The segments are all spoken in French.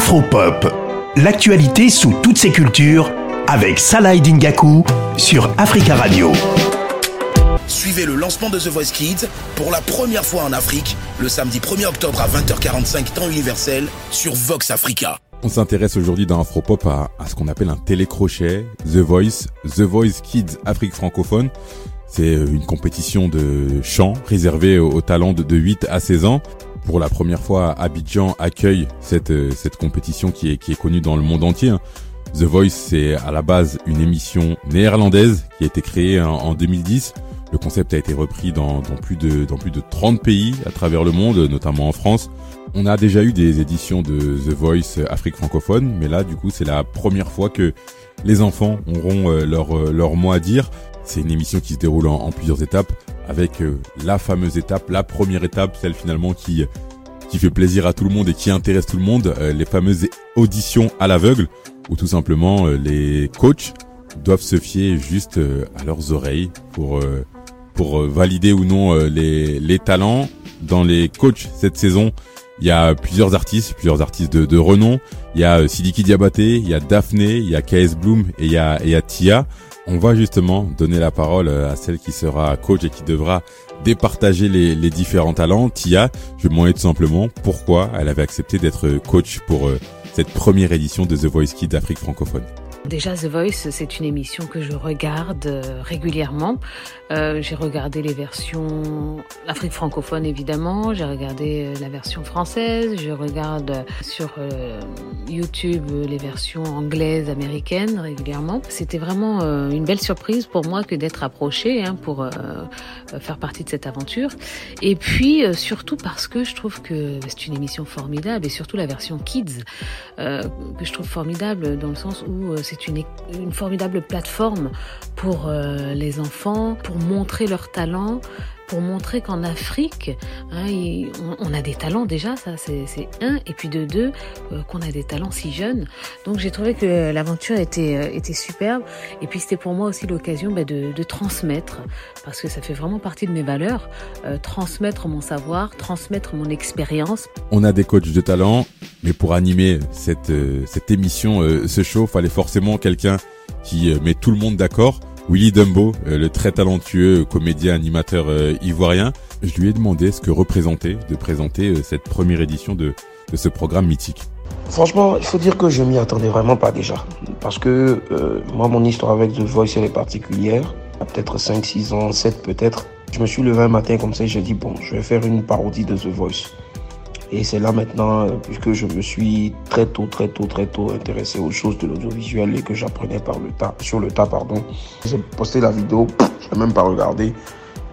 Afropop, l'actualité sous toutes ses cultures avec Salah Dingaku sur Africa Radio. Suivez le lancement de The Voice Kids pour la première fois en Afrique le samedi 1er octobre à 20h45 temps universel sur Vox Africa. On s'intéresse aujourd'hui dans Afropop à, à ce qu'on appelle un télécrochet, The Voice, The Voice Kids Afrique francophone. C'est une compétition de chant réservée aux, talents de, 8 à 16 ans. Pour la première fois, Abidjan accueille cette, cette compétition qui est, qui est connue dans le monde entier. Hein. The Voice, c'est à la base une émission néerlandaise qui a été créée en, 2010. Le concept a été repris dans, dans, plus de, dans plus de 30 pays à travers le monde, notamment en France. On a déjà eu des éditions de The Voice Afrique francophone, mais là, du coup, c'est la première fois que les enfants auront euh, leur, euh, leur mot à dire. C'est une émission qui se déroule en, plusieurs étapes, avec euh, la fameuse étape, la première étape, celle finalement qui qui fait plaisir à tout le monde et qui intéresse tout le monde, les fameuses auditions à l'aveugle, où tout simplement les coachs doivent se fier juste à leurs oreilles pour pour valider ou non les les talents. Dans les coachs cette saison, il y a plusieurs artistes, plusieurs artistes de, de renom. Il y a euh, Sidiki Diabaté, il y a Daphné, il y a KS Bloom et il y a, Tia. On va justement donner la parole euh, à celle qui sera coach et qui devra départager les, les différents talents. Tia, je vais demander tout simplement pourquoi elle avait accepté d'être coach pour euh, cette première édition de The Voice Kids d'Afrique francophone. Déjà, The Voice, c'est une émission que je regarde euh, régulièrement. Euh, j'ai regardé les versions Afrique francophone, évidemment. J'ai regardé euh, la version française. Je regarde sur YouTube les versions anglaises, américaines régulièrement. C'était vraiment une belle surprise pour moi que d'être approchée hein, pour faire partie de cette aventure. Et puis, surtout parce que je trouve que c'est une émission formidable et surtout la version Kids que je trouve formidable dans le sens où c'est une, formidable plateforme pour euh, les enfants, pour montrer leurs talents, pour montrer qu'en Afrique, hein, on, a des talents déjà, ça c'est un, et puis de deux, euh, qu'on a des talents si jeunes. Donc j'ai trouvé que l'aventure était, euh, superbe, et puis c'était pour moi aussi l'occasion bah, de, transmettre, parce que ça fait vraiment partie de mes valeurs, transmettre mon savoir, transmettre mon expérience. On a des coachs de talent, mais pour animer cette, cette émission, ce show, fallait forcément quelqu'un qui met tout le monde d'accord. Willy Dumbo, euh, le très talentueux comédien animateur euh, ivoirien, je lui ai demandé ce que représentait de présenter euh, cette première édition de, ce programme mythique. Franchement, il faut dire que je m'y attendais vraiment pas déjà. Parce que moi, mon histoire avec The Voice, elle est particulière. Peut-être 5, 6 ans, 7 peut-être. Je me suis levé un matin comme ça et j'ai dit, bon, je vais faire une parodie de The Voice. Et c'est là maintenant, euh, puisque je me suis très tôt, très tôt, très tôt intéressé aux choses de l'audiovisuel et que j'apprenais par le tas, sur le tas, pardon. J'ai posté la vidéo, je n'ai même pas regardé.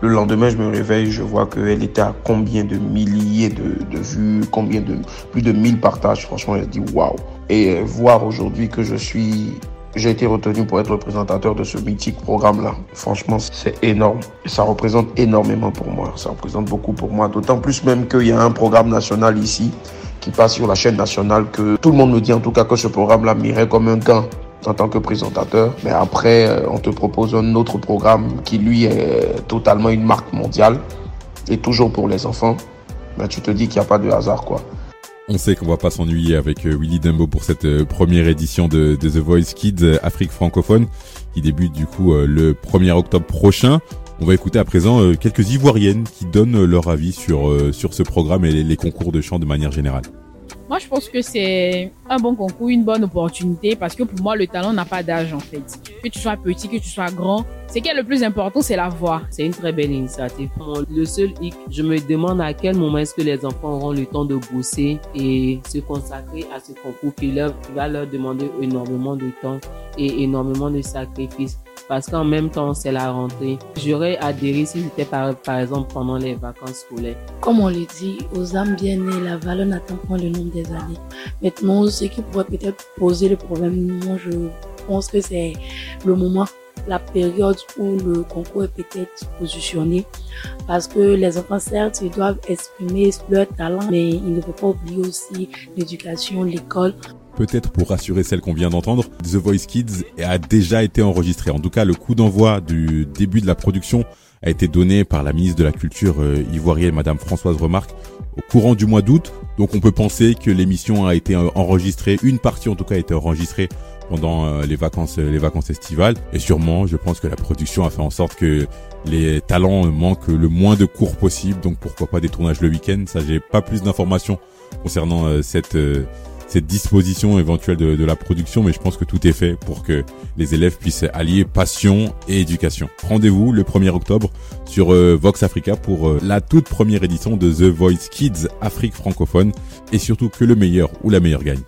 Le lendemain, je me réveille, je vois qu'elle était à combien de milliers de, de, vues, combien de plus de 1000 partages. Franchement, je dit waouh. Et voir aujourd'hui que je suis j'ai été retenu pour être le présentateur de ce mythique programme-là. Franchement, c'est énorme. ça représente énormément pour moi. Ça représente beaucoup pour moi. D'autant plus même qu'il y a un programme national ici qui passe sur la chaîne nationale que tout le monde me dit en tout cas que ce programme-là m'irait comme un gant en tant que présentateur. Mais après, euh, on te propose un autre programme qui lui est totalement une marque mondiale et toujours pour les enfants. Mais tu te dis qu'il n'y a pas de hasard quoi. On sait qu'on va pas s'ennuyer avec euh, Willy Dumbo pour cette euh, première édition de, The Voice Kids euh, Afrique francophone qui débute du coup le 1er octobre prochain. On va écouter à présent quelques Ivoiriennes qui donnent leur avis sur, sur ce programme et les concours de chant de manière générale. Moi, je pense que c'est un bon concours, une bonne opportunité parce que pour moi, le talent n'a pas d'âge en fait. Que tu sois petit, que tu sois grand, ce qui est le plus important, c'est la voix. C'est une très belle initiative. Le seul hic, je me demande à quel moment est-ce que les enfants auront le temps de bosser et se consacrer à ce concours qui, leur, qui va leur demander énormément de temps et énormément de sacrifices parce qu'en même temps, c'est la rentrée. J'aurais adhéré si c'était par, par exemple pendant les vacances scolaires. Comme on le dit, aux âmes bien nées, la valeur n'attend pas le nombre des années. Maintenant, ce qui pourrait peut-être poser le problème, moi je pense que c'est le moment la période où le concours est peut-être positionné parce que les enfants certes ils doivent exprimer leur talent mais il ne faut pas oublier aussi l'éducation, l'école peut-être pour rassurer celle qu'on vient d'entendre, The Voice Kids a déjà été enregistré. En tout cas, le coup d'envoi du début de la production a été donné par la ministre de la Culture euh, ivoirienne, Madame Françoise Remarque, au courant du mois d'août. Donc on peut penser que l'émission a été enregistrée, une partie en tout cas a été enregistrée pendant euh, les vacances les vacances estivales et sûrement je pense que la production a fait en sorte que les talents manquent le moins de cours possible donc pourquoi pas des tournages le week-end? Ça j'ai pas plus d'informations concernant cette cette disposition éventuelle de, la production, mais je pense que tout est fait pour que les élèves puissent allier passion et éducation. Rendez-vous le 1er octobre sur euh, Vox Africa pour euh, la toute première édition de The Voice Kids Afrique francophone et surtout que le meilleur ou la meilleure gagne.